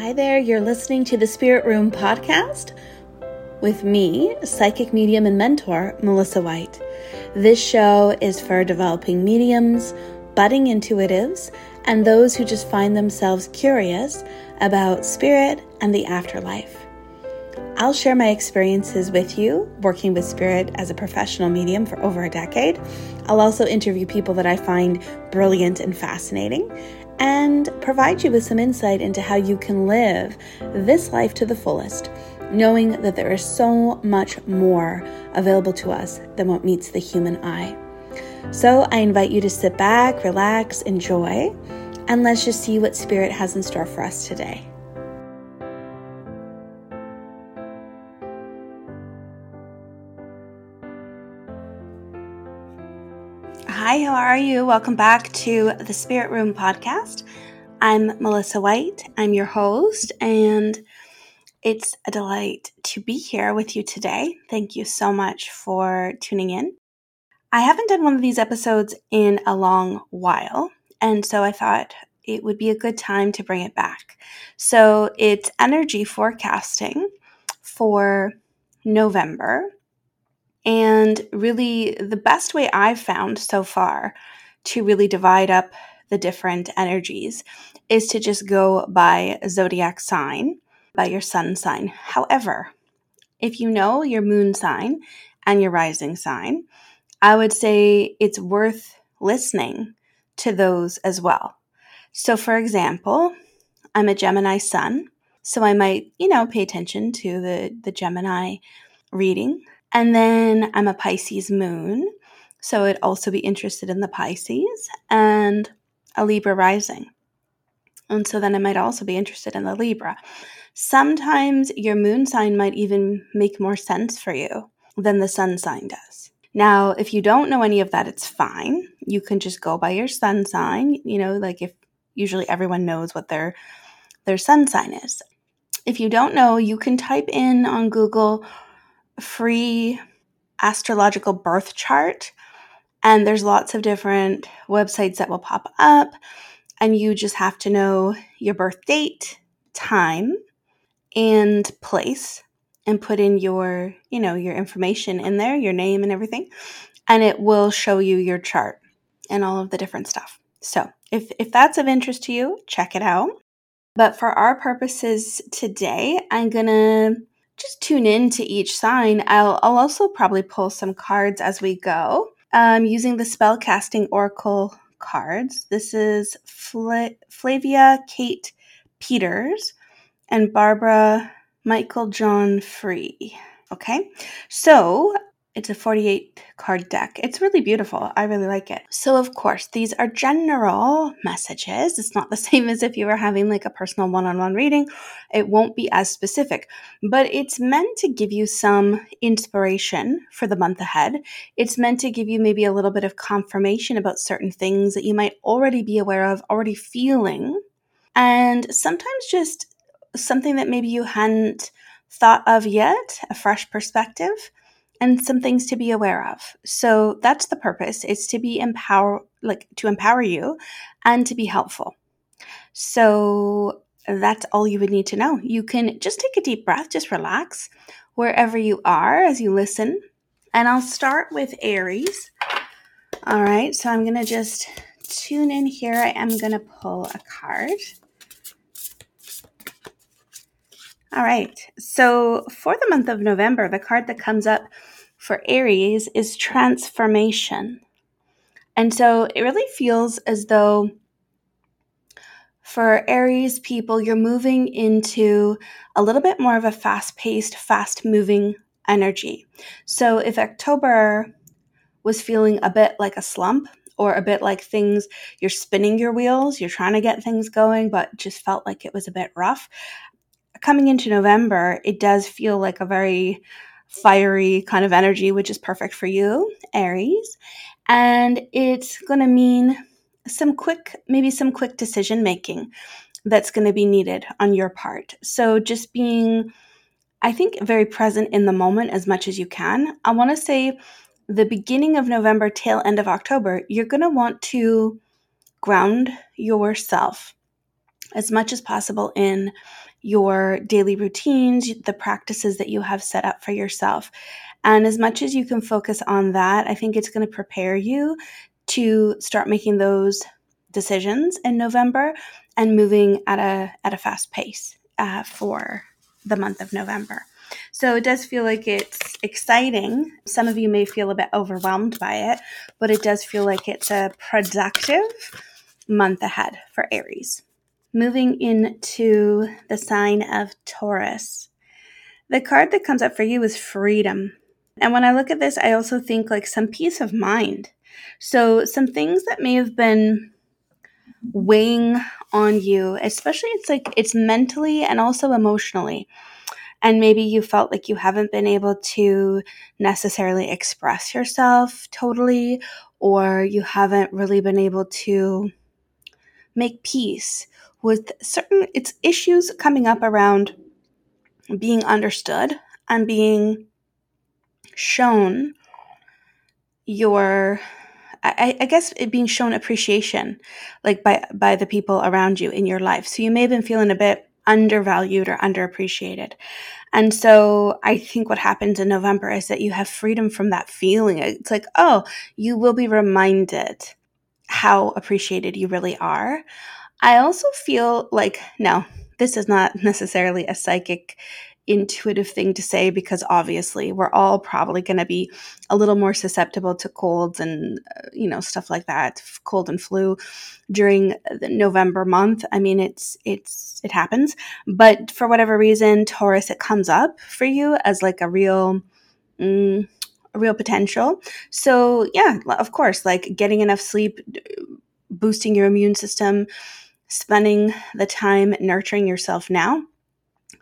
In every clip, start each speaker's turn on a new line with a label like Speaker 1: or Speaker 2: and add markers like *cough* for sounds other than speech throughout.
Speaker 1: Hi there, you're listening to the Spirit Room podcast with me, psychic medium and mentor, Melissa White. This show is for developing mediums, budding intuitives, and those who just find themselves curious about spirit and the afterlife. I'll share my experiences with you working with spirit as a professional medium for over a decade. I'll also interview people that I find brilliant and fascinating and provide you with some insight into how you can live this life to the fullest, knowing that there is so much more available to us than what meets the human eye. So I invite you to sit back, relax, enjoy, and let's just see what Spirit has in store for us today. Hi, how are you? Welcome back to the Spirit Room podcast. I'm Melissa White. I'm your host, and it's a delight to be here with you today. Thank you so much for tuning in. I haven't done one of these episodes in a long while, and so I thought it would be a good time to bring it back. So it's energy forecasting for November and really, the best way I've found so far to really divide up the different energies is to just go by zodiac sign, by your sun sign. However, if you know your moon sign and your rising sign, I would say it's worth listening to those as well. So, for example, I'm a Gemini sun, so I might, you know, pay attention to the, the Gemini reading. And then I'm a Pisces moon. So I'd also be interested in the Pisces and a Libra rising. And so then I might also be interested in the Libra. Sometimes your moon sign might even make more sense for you than the sun sign does. Now, if you don't know any of that, it's fine. You can just go by your sun sign. You know, like if usually everyone knows what their their sun sign is. If you don't know, you can type in on Google free astrological birth chart. And there's lots of different websites that will pop up. And you just have to know your birth date, time, and place and put in your, you know, your information in there, your name and everything. And it will show you your chart and all of the different stuff. So if, if that's of interest to you, check it out. But for our purposes today, I'm to just tune in to each sign. I'll, I'll also probably pull some cards as we go um, using the spellcasting oracle cards. This is Fla- Flavia Kate Peters and Barbara Meiklejohn-Free. Okay, so it's a 48 card deck. It's really beautiful. I really like it. So, of course, these are general messages. It's not the *laughs* same as if you were having like a personal one on one reading. It won't be as specific, but it's meant to give you some inspiration for the month ahead. It's meant to give you maybe a little bit of confirmation about certain things that you might already be aware of, already feeling, and sometimes just something that maybe you hadn't thought of yet, a fresh perspective and some things to be aware of. So that's the purpose. It's to be empower like to empower you and to be helpful. So that's all you would need to know. You can just take a deep breath, just relax wherever you are as you listen. And I'll start with Aries. All right, so I'm going to just tune in here. I am going to pull a card. All right. So for the month of November, the card that comes up for Aries is transformation. And so it really feels as though for Aries people, you're moving into a little bit more of a fast paced, fast moving energy. So if October was feeling a bit like a slump, or a bit like things you're spinning your wheels, you're trying to get things going, but just felt like it was a bit rough coming into November, it does feel like a very fiery kind of energy, which is perfect for you, Aries. And it's going to mean some quick, maybe some quick decision making that's going to be needed on your part. So just being, I think, very present in the moment as much as you can. I want to say the beginning of November, tail end of October, you're going to want to ground yourself as much as possible in your daily routines, the practices that you have set up for yourself. And as much as you can focus on that, I think it's going to prepare you to start making those decisions in November and moving at a at a fast pace uh, for the month of November. So it does feel like it's exciting. Some of you may feel a bit overwhelmed by it, but it does feel like it's a productive month ahead for Aries. Moving into the sign of Taurus. The card that comes up for you is freedom. And when I look at this, I also think like some peace of mind. So, some things that may have been weighing on you, especially it's like it's mentally and also emotionally. And maybe you felt like you haven't been able to necessarily express yourself totally, or you haven't really been able to make peace with certain it's issues coming up around being understood and being shown your I, I, guess it being shown appreciation like by by the people around you in your life. So you may have been feeling a bit undervalued or underappreciated. And so i think what happens in november is that you have freedom from that feeling. It's like oh you will be reminded how appreciated you really are i also feel like no this is not necessarily a psychic intuitive thing to say because obviously we're all probably going to be a little more susceptible to colds and uh, you know stuff like that cold and flu during the november month. I mean it's it's it happens. But for whatever reason taurus it comes up for you as like a real mm, a real potential. So yeah of course like getting enough sleep boosting your immune system spending the time nurturing yourself now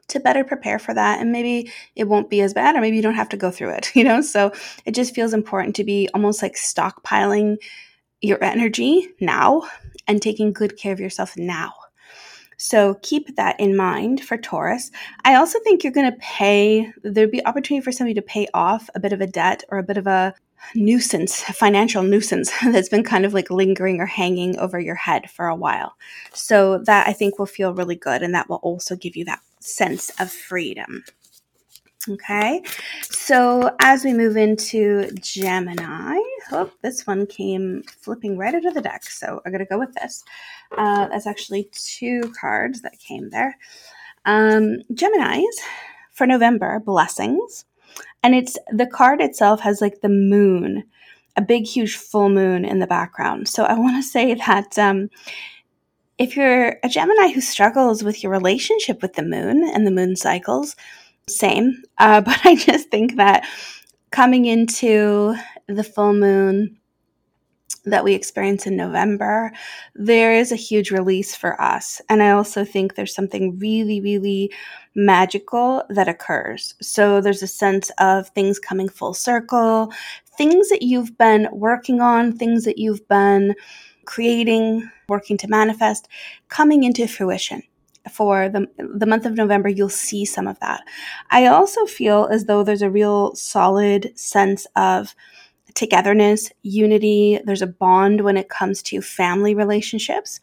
Speaker 1: to better prepare for that. And maybe it won't be as bad or maybe you don't have to go through it *laughs* you know? So it just feels important to be almost like stockpiling your energy now and taking good care of yourself now. So keep that in mind for Taurus. I also think you're going to pay, there'd be opportunity for somebody to pay off a bit of a debt or a bit of a nuisance, financial nuisance *laughs* that's been kind of like lingering or hanging over your head for a while. So that I think will feel really good and that will also give you that sense of freedom. Okay, so as we move into Gemini, oh, this one came flipping right out of the deck, so I'm to go with this. Uh, that's actually two cards that came there. Um, Geminis for November, blessings. And it's the card itself has like the moon, a big, huge full moon in the background. So I want to say that um, if you're a Gemini who struggles with your relationship with the moon and the moon cycles, same. Uh, *laughs* but I just think that coming into the full moon that we experience in November, there is a huge release for us. And I also think there's something really, really magical that occurs. So there's a sense of things coming full circle, things that you've been working on, things that you've been creating, working to manifest, coming into fruition. For the, the month of November, you'll see some of that. I also feel as though there's a real solid sense of togetherness, unity. There's a bond when it comes to family relationships.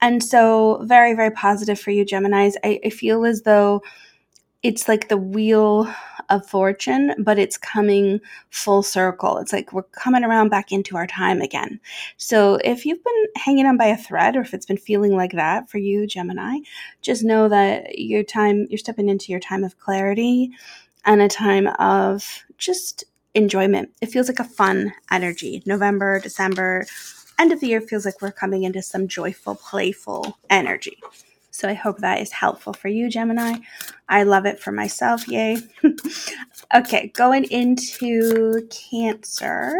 Speaker 1: And so, very, very positive for you, Geminis. I, I feel as though it's like the wheel of fortune, but it's coming full circle. It's like we're coming around back into our time again. So if you've been hanging on by a thread, or if it's been feeling like that for you, Gemini, just know that your time, you're stepping into your time of clarity and a time of just enjoyment. It feels like a fun energy. November, December, end of the year feels like we're coming into some joyful, playful energy. So I hope that is helpful for you, Gemini. I love it for myself. Yay. *laughs* okay, going into Cancer,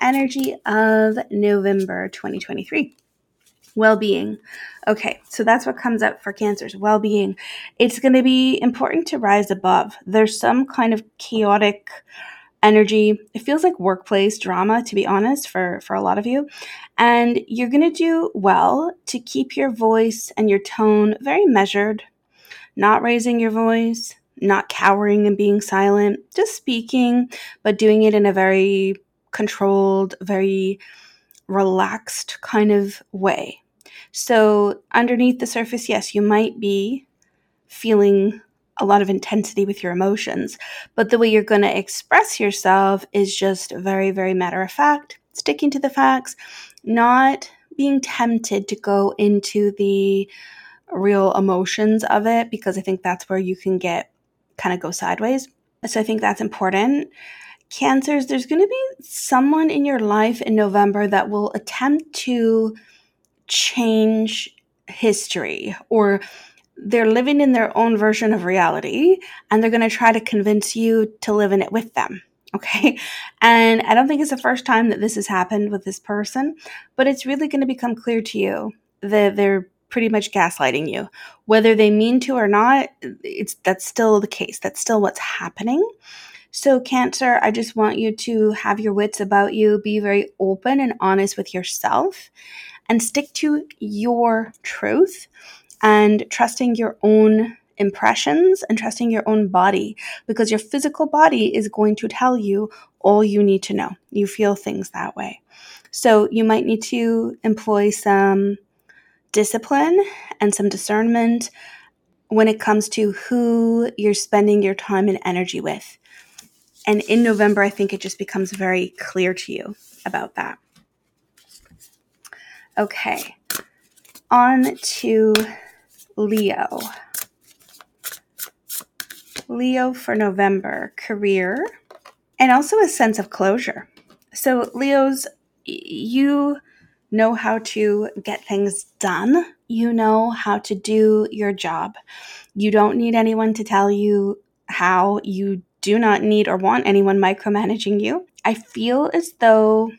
Speaker 1: energy of November 2023. Well being. Okay, so that's what comes up for Cancer's well being. It's going to be important to rise above. There's some kind of chaotic energy. It feels like workplace drama, to be honest, for, for a lot of you. And you're going to do well to keep your voice and your tone very measured, not raising your voice, not cowering and being silent, just speaking, but doing it in a very controlled, very relaxed kind of way. So, underneath the surface, yes, you might be feeling a lot of intensity with your emotions, but the way you're going to express yourself is just very, very matter of fact, sticking to the facts, not being tempted to go into the real emotions of it because I think that's where you can get kind of go sideways. So I think that's important. Cancers, there's going to be someone in your life in November that will attempt to change history or they're living in their own version of reality and they're going to try to convince you to live in it with them. *laughs* Okay. And I don't think it's the first time that this has happened with this person, but it's really going to become clear to you that they're pretty much gaslighting you. Whether they mean to or not, it's that's still the case. That's still what's happening. So, Cancer, I just want you to have your wits about you, be very open and honest with yourself, and stick to your truth and trusting your own impressions and trusting your own body because your physical body is going to tell you all you need to know. You feel things that way. So, you might need to employ some discipline and some discernment when it comes to who you're spending your time and energy with. And in November, I think it just becomes very clear to you about that. Okay, on to Leo. Leo for November, career, and also a sense of closure. So, Leos, you know how to get things done. You know how to do your job. You don't need anyone to tell you how. You do not need or want anyone micromanaging you. I feel as though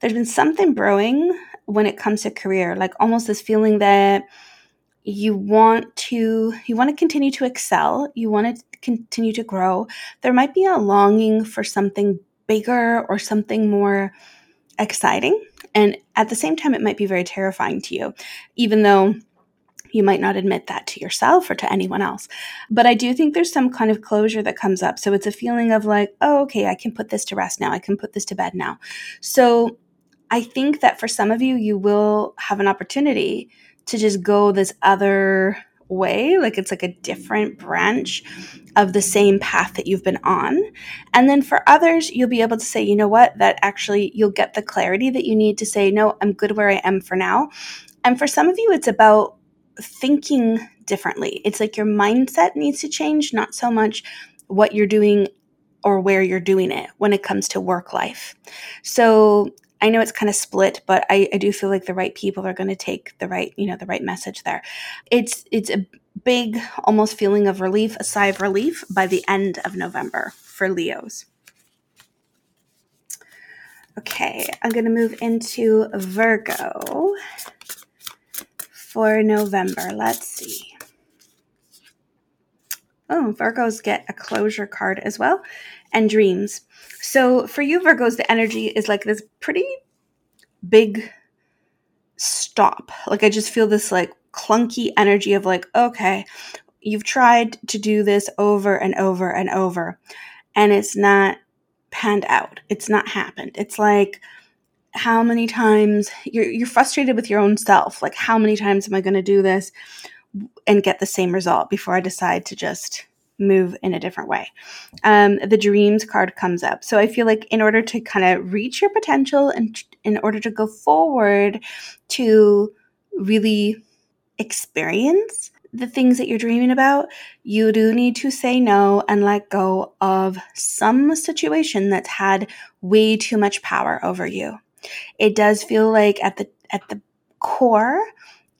Speaker 1: there's been something brewing when it comes to career, like almost this feeling that you want to you want to continue to excel, you want to continue to grow. There might be a longing for something bigger or something more exciting. And at the same time, it might be very terrifying to you, even though you might not admit that to yourself or to anyone else. But I do think there's some kind of closure that comes up. So it's a feeling of like, oh, okay, I can put this to rest now. I can put this to bed now. So I think that for some of you, you will have an opportunity to just go this other way like it's like a different branch of the same path that you've been on. And then for others you'll be able to say you know what? That actually you'll get the clarity that you need to say no i'm good where i am for now. And for some of you it's about thinking differently. It's like your mindset needs to change not so much what you're doing or where you're doing it when it comes to work life. So I know it's kind of split, but I, I do feel like the right people are going to take the right, you know, the right message there. It's it's a big almost feeling of relief, a sigh of relief by the end of November for Leos. Okay, I'm going to move into Virgo for November. Let's see. Oh, Virgos get a closure card as well and dreams. So for you, Virgos, the energy is like this pretty big stop. Like I just feel this like clunky energy of like, okay, you've tried to do this over and over and over, and it's not panned out. It's not happened. It's like, how many times you're you're frustrated with your own self. Like, how many times am I going to do this and get the same result before I decide to just move in a different way. Um, the dreams card comes up. So I feel like in order to kind of reach your potential and in order to go forward to really experience the things that you're dreaming about, you do need to say no and let go of some situation that's had way too much power over you. It does feel like at the at the core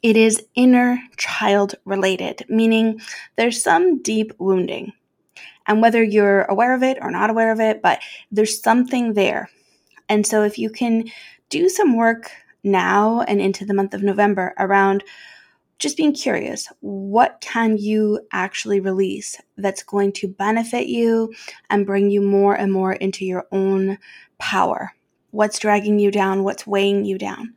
Speaker 1: it is inner child related, meaning there's some deep wounding. And whether you're aware of it or not aware of it, but there's something there. And so if you can do some work now and into the month of November around just being curious, what can you actually release that's going to benefit you and bring you more and more into your own power? What's dragging you down? What's weighing you down?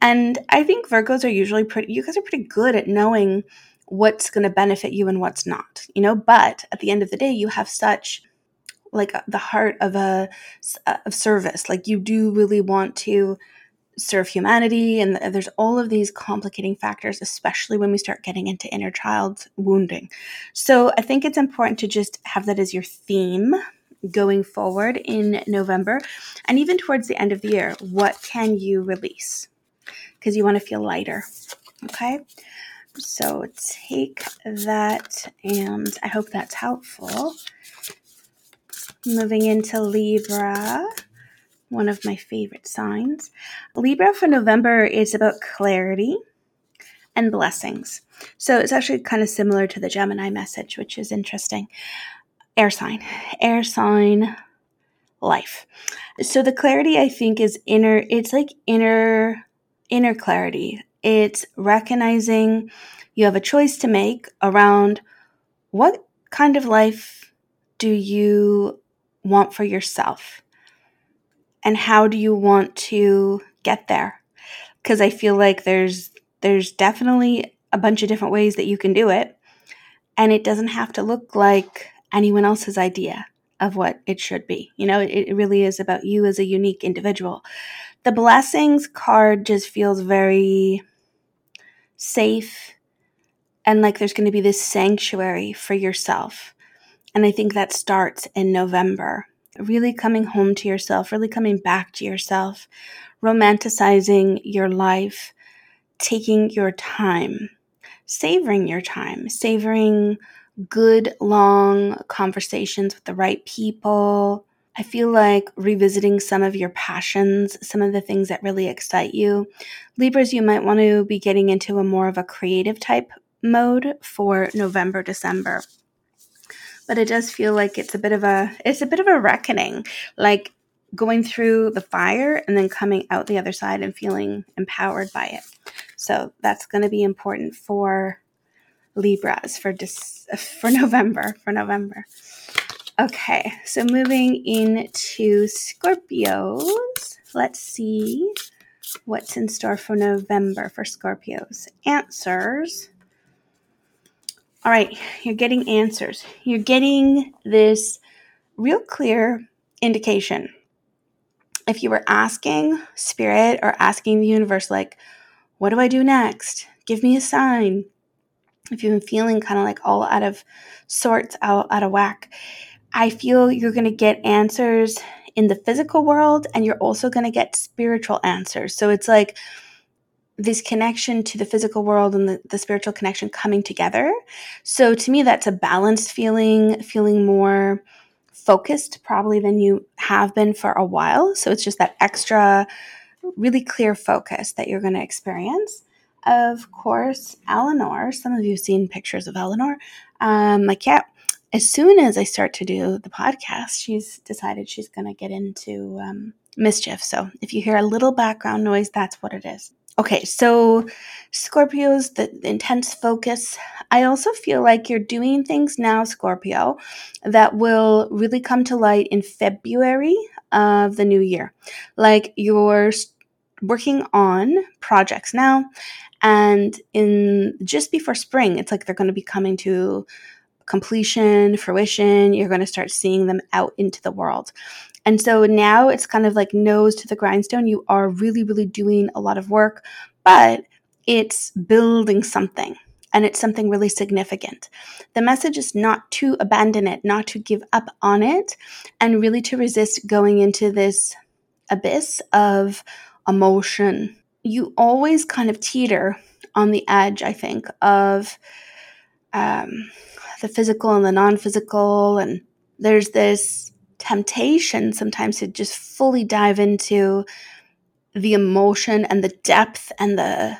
Speaker 1: And I think Virgos are usually pretty, you guys are pretty good at knowing what's going to benefit you and what's not, you know, but at the end of the day, you have such like uh, the heart of a uh, of service. Like you do really want to serve humanity and there's all of these complicating factors especially when we start getting into inner child wounding. So i think it's important to just have that as your theme going forward in november and even towards the end of the year. What can you release because you want to feel lighter okay so take that and i hope that's helpful moving into libra one of my favorite signs. Libra for November is about clarity and blessings. So it's actually kind of similar to the Gemini message, which is interesting. Air sign, air sign, life. So the clarity I think is inner, it's like inner, inner clarity. It's recognizing you have a choice to make around what kind of life do you want for yourself? and how do you want to get there because i feel like there's there's definitely a bunch of different ways that you can do it and it doesn't have to look like anyone else's idea of what it should be you know it, it really is about you as a unique individual the blessings card just feels very safe and like there's going to be this sanctuary for yourself and i think that starts in november really coming home to yourself, really coming back to yourself, romanticizing your life, taking your time, savoring your time, savoring good, long conversations with the right people. I feel like revisiting some of your passions, some of the things that really excite you. Libras, you might want to be getting into a more of a creative type mode for November, December but it does feel like it's a bit of a it's a bit of a reckoning like going through the fire and then coming out the other side and feeling empowered by it so that's going to be important for libras for dis- for *laughs* november for november okay so moving into scorpios let's see what's in store for november for scorpios answers all right, you're getting answers. You're getting this real clear indication. If you were asking spirit or asking the universe, like, what do I do next? Give me a sign. If you've been feeling kind of like all out of sorts, out, out of whack, I feel you're going to get answers in the physical world and you're also going to get spiritual answers. So it's like, this connection to the physical world and the, the spiritual connection coming together. So to me, that's a balanced feeling, feeling more focused probably than you have been for a while. So it's just that extra, really clear focus that you're going to experience. Of course, Eleanor, some of you have seen pictures of Eleanor. Um, like, yeah, as soon as I start to do the podcast, she's decided she's going to get into um, mischief. So if you hear a little background noise, that's what it is. Okay, so Scorpios, the, the, intense focus. I also feel like you're doing things now, Scorpio, that will really come to light in February of the new year. Like you're working on projects now, and in just before spring, it's like they're going to be coming to completion, fruition. You're going to start seeing them out into the world. And so now it's kind of like nose to the grindstone. You are really, really doing a lot of work, but it's building something and it's something really significant. The message is not to abandon it, not to give up on it, and really to resist going into this abyss of emotion. You always kind of teeter on the edge, I think, of um, the physical and the non physical. And there's this temptation sometimes to just fully dive into the emotion and the depth and the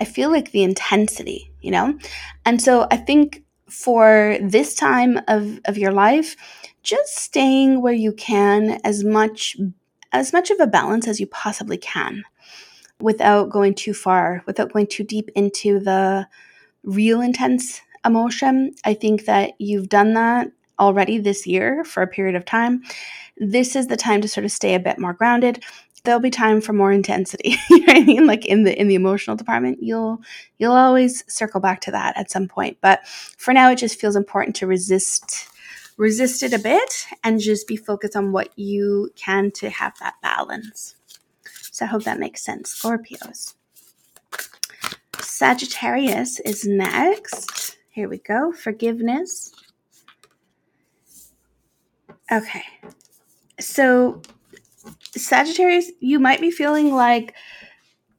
Speaker 1: I feel like the intensity, you know? And so I think for this time of, of your life, just staying where you can as much as much of a balance as you possibly can without going too far, without going too deep into the real intense emotion. I think that you've done that already this year for a period of time, this is the time to sort of stay a bit more grounded. There'll be time for more intensity. *laughs* you know what I mean? Like in the in the emotional department, you'll you'll always circle back to that at some point. But for now, it just feels important to resist resist it a bit and just be focused on what you can to have that balance. So I hope that makes sense. Scorpios. Sagittarius is next. Here we go. Forgiveness. Okay. So, Sagittarius, you might be feeling like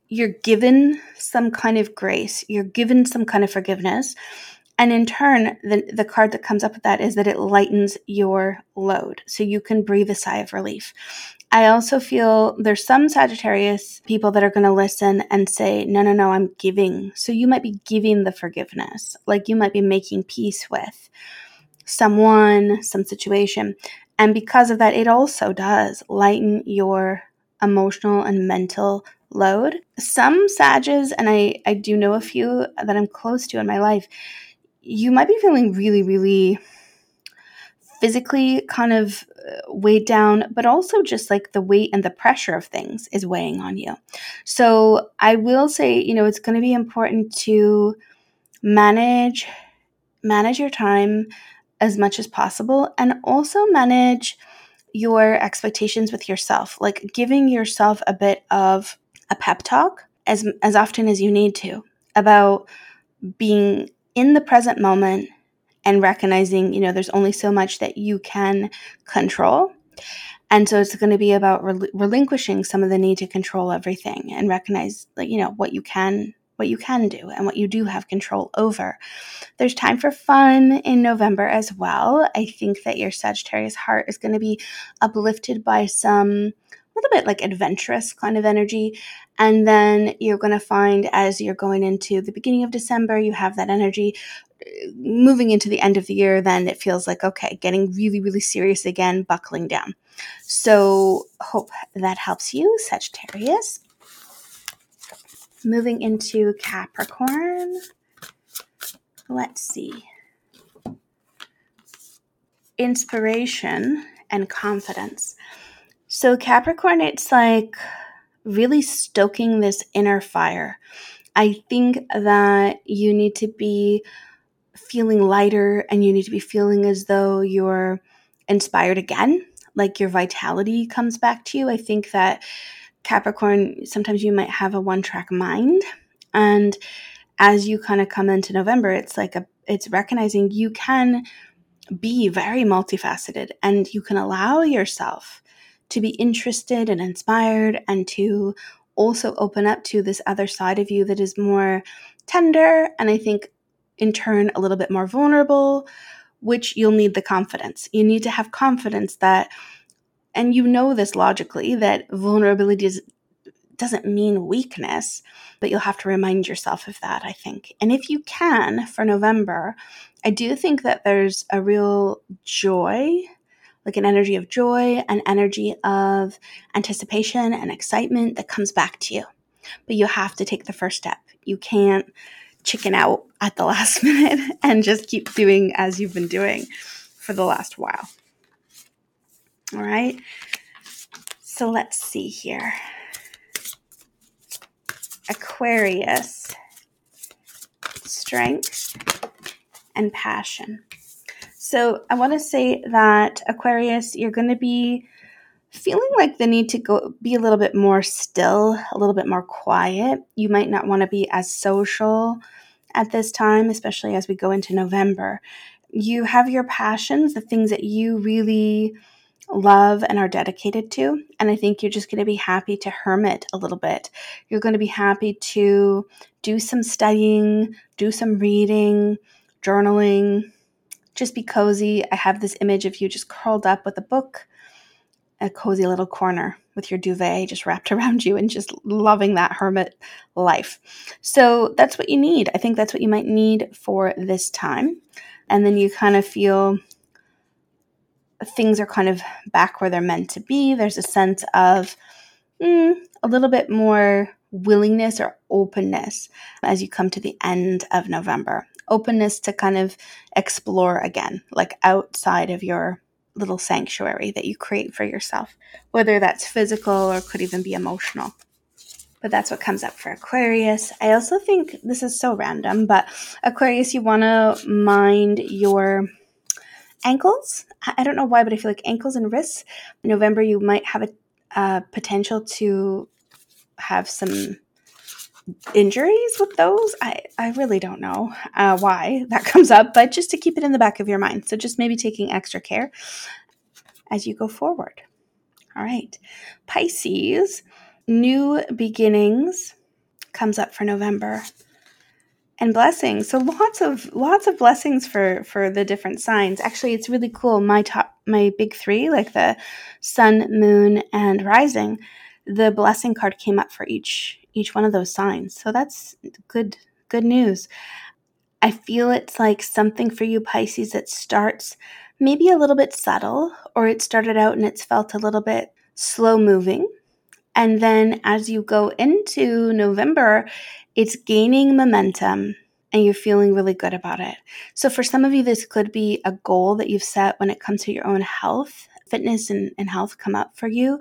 Speaker 1: you're given some kind of grace, you're given some kind of forgiveness. And in turn, the, the card that comes up with that is that it lightens your load. So you can breathe a sigh of relief. I also feel there's some Sagittarius people that are going to listen and say, no, no, no, I'm giving. So you might be giving the forgiveness, like you might be making peace with someone, some situation. And because of that, it also does lighten your emotional and mental load. Some Sages, and I, I do know a few that I'm close to in my life, you might be feeling really, really physically kind of uh, weighed down, but also just like the weight and the pressure of things is weighing on you. So I will say, you know, it's going to be important to manage manage your time as much as possible and also manage your expectations with yourself, like giving yourself a bit of a pep talk as as often as you need to about being in the present moment and recognizing, you know, there's only so much that you can control. And so it's going to be about rel- relinquishing some of the need to control everything and recognize, like, you know, what you can what you can do and what you do have control over. There's time for fun in November as well. I think that your Sagittarius heart is going to be uplifted by some little bit like adventurous kind of energy. And then you're going to find as you're going into the beginning of December, you have that energy uh, moving into the end of the year, then it feels like, okay, getting really, really serious again, buckling down. So, hope that helps you, Sagittarius. Moving into Capricorn. Let's see. Inspiration and confidence. So, Capricorn, it's like really stoking this inner fire. I think that you need to be feeling lighter and you need to be feeling as though you're inspired again, like your vitality comes back to you. I think that Capricorn, sometimes you might have a one track mind. And as you kind of come into November, it's like a, it's recognizing you can be very multifaceted and you can allow yourself to be interested and inspired and to also open up to this other side of you that is more tender and I think in turn a little bit more vulnerable, which you'll need the confidence. You need to have confidence that, and you know this logically, that vulnerability is, doesn't mean weakness, but you'll have to remind yourself of that, I think. And if you can for November, I do think that there's a real joy like an energy of joy, an energy of anticipation and excitement that comes back to you. But you have to take the first step. You can't chicken out at the *laughs* last minute and just keep doing as you've been doing for the last while. All right. So let's see here. Aquarius, strength and passion. So I want to say that Aquarius, you're going to be feeling like the need to go be a little bit more still, a little bit more quiet. You might not want to be as social at this time, especially as we go into November. You have your passions, the things that you really love and are dedicated to. And I think you're just going to be happy to hermit a little bit. You're going to be happy to do some studying, do some reading, journaling, just be cozy. I have this image of you just curled up with a book, a cozy little corner with your duvet just wrapped *laughs* around you and just loving that hermit life. So that's what you need. I think that's what you might need for this time. And then you kind of feel things are kind of back where they're meant to be. There's a sense of mm, a little bit more willingness or openness as you come to the end of November openness to kind of explore again, like outside of your little sanctuary that you create for yourself, whether that's physical or could even be emotional. But that's what comes up for Aquarius. I also think this is so random, but Aquarius, you want to mind your ankles. I don't know why, but I feel like ankles and wrists. November, you might have a uh, potential to have some injuries with those. I, I really don't know uh, why that *laughs* comes up, but just to keep it in the back of your mind. So just maybe taking extra care as you go forward. All right. Pisces, new beginnings comes up for November and blessings. So lots of lots of blessings for for the different signs. Actually, it's really cool. My top my big 3, like the sun, moon and rising, the blessing card came up for each each one of those signs. So that's good good news. I feel it's like something for you Pisces that starts maybe a little bit subtle or it started out and it's felt a little bit slow moving. And then as you go into November, it's gaining momentum and you're feeling really good about it. So, for some of you, this could be a goal that you've set when it comes to your own health. Fitness and, and health come up for you.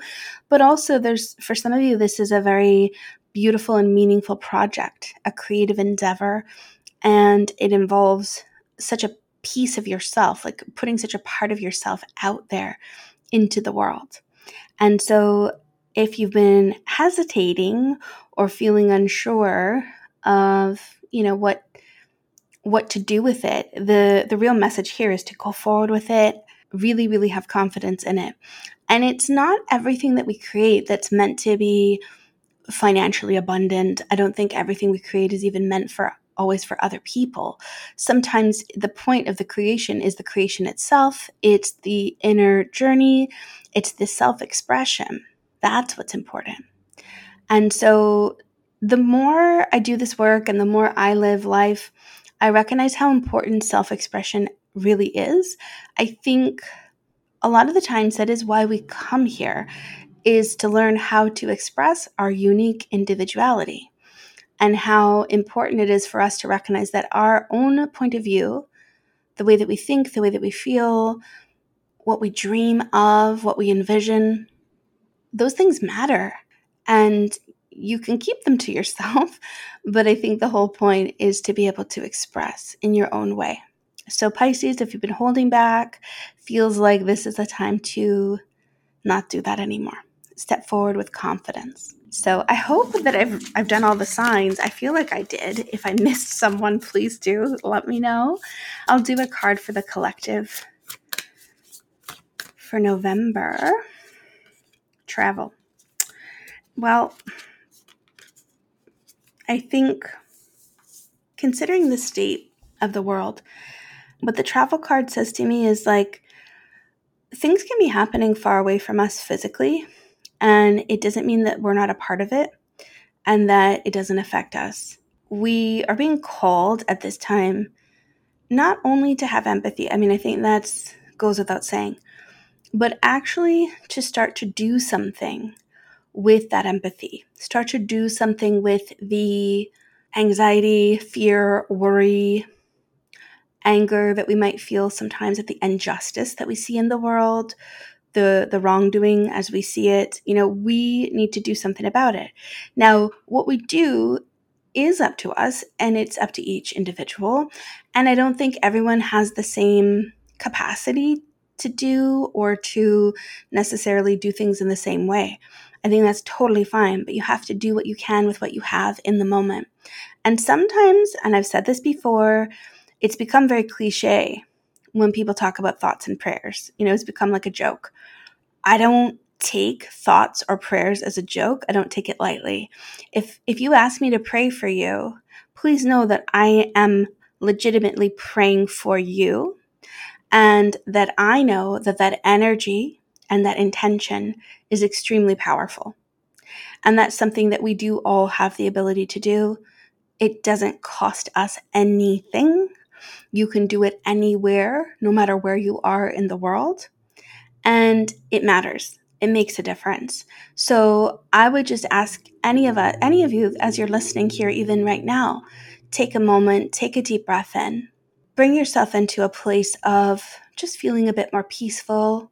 Speaker 1: But also, there's for some of you, this is a very beautiful and meaningful project, a creative endeavor, and it involves such a piece of yourself, like putting such a part of yourself out there into the world. And so, if you've been hesitating or feeling unsure of, you know, what what to do with it, the the real message here is to go forward with it, really really have confidence in it. And it's not everything that we create that's meant to be financially abundant. I don't think everything we create is even meant for always for other people. Sometimes the point of the creation is the creation itself, it's the inner journey, it's the self expression. That's what's important. And so the more I do this work and the more I live life, I recognize how important self expression really is. I think a lot of the times that is why we come here is to learn how to express our unique individuality and how important it is for us to recognize that our own point of view, the way that we think, the way that we feel, what we dream of, what we envision, those things matter. And you can keep them to yourself, *laughs* but I think the whole point is to be able to express in your own way. So, Pisces, if you've been holding back, feels like this is a time to not do that anymore. Step forward with confidence. So I hope that I've I've done all the signs. I feel like I did. If I missed someone, please do let me know. I'll do a card for the collective for November. Travel. Well, I think considering the state of the world, what the travel card says to me is like things can be happening far away from us physically and it doesn't mean that we're not a part of it and that it doesn't affect us. We are being called at this time not only to have empathy, I mean, I think that goes without saying, but actually to start to do something with that empathy. Start to do something with the anxiety, fear, worry, anger that we might feel sometimes at the injustice that we see in the world, the the wrongdoing as we see it you know we need to do something about it. Now what we do is up to us and it's up to each individual and i don't think everyone has the same capacity to do or to necessarily do things in the same way. I think that's totally fine but you have to do what you can with what you have in the moment. And sometimes and i've said this before it's become very cliche when people talk about thoughts and prayers. You know, it's become like a joke. I don't take thoughts or prayers as a joke. I don't take it lightly. If if you ask me to pray for you, please know that I am legitimately praying for you and that I know that that energy and that intention is extremely powerful. And that's something that we do all have the ability to do. It doesn't cost us anything. You can do it anywhere, no matter where you are in the world and it matters. It makes a difference. So I would just ask any of us, any of you, as you're listening here, even right now, take a moment, take a deep breath in, bring yourself into a place of just feeling a bit more peaceful,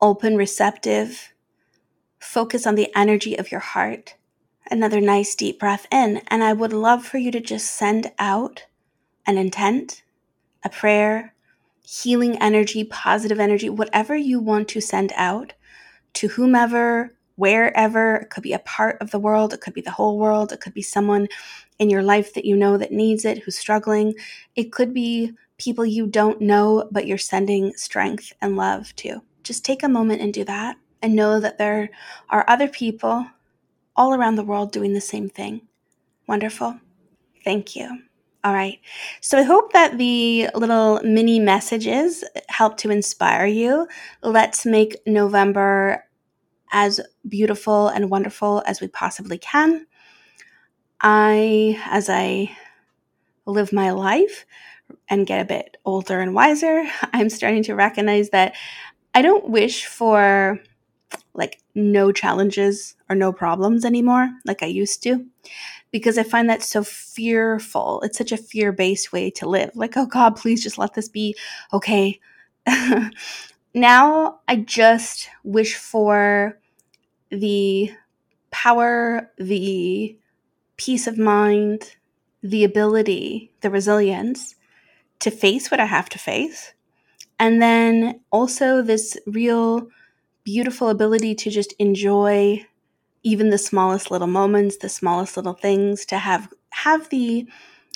Speaker 1: open, receptive. Focus on the energy of your heart. Another nice deep breath in. And I would love for you to just send out an intent, a prayer, healing energy, positive energy, whatever you want to send out to whomever, wherever. It could be a part of the world, it could be the whole world, it could be someone in your life that you know that needs it, who's struggling. It could be people you don't know, but you're sending strength and love to. Just take a moment and do that and know that there are other people all around the world doing the same thing. Wonderful. Thank you. All right. So I hope that the little mini messages help to inspire you. Let's make November as beautiful and wonderful as we possibly can. I, as I live my life and get a bit older and wiser, *laughs* I'm starting to recognize that I don't wish for like no challenges or no problems anymore like I used to because I find that so fearful. It's such a fear based way to live. Like, oh God, please just let this be okay. *laughs* now I just wish for the power, the peace of mind, the ability, the resilience to face what I have to face. And then also this real beautiful ability to just enjoy even the smallest little moments, the smallest little things, to have have the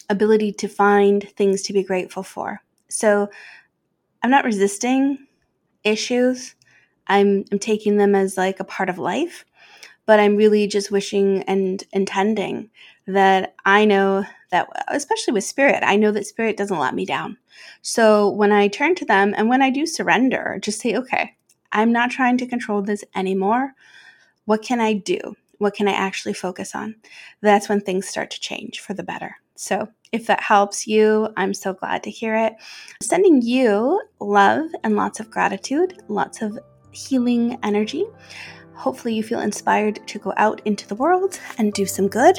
Speaker 1: ability to find things to be grateful for. So I'm not resisting issues. I'm I'm taking them as like a part of life, but I'm really just wishing and intending that I know that especially with spirit, I know that spirit doesn't let me down. So when I turn to them and when I do surrender, just say, okay, I'm not trying to control this anymore. What can I do? What can I actually focus on? That's when things start to change for the better. So, if that helps you, I'm so glad to hear it. Sending you love and lots of gratitude, lots of healing energy. Hopefully, you feel inspired to go out into the world and do some good,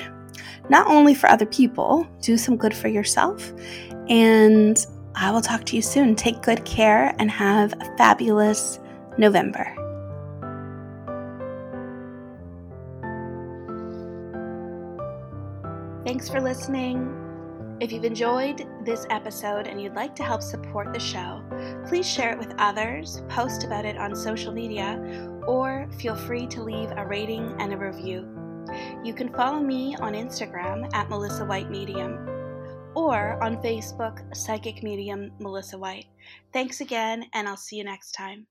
Speaker 1: not only for other people, do some good for yourself. And I will talk to you soon. Take good care and have a fabulous November. Thanks for listening. If you've enjoyed this episode and you'd like to help support the show, please share it with others, post about it on social media, or feel free to leave a rating and a review. You can follow me on Instagram at Melissa White Medium or on Facebook, Psychic Medium Melissa White. Thanks again, and I'll see you next time.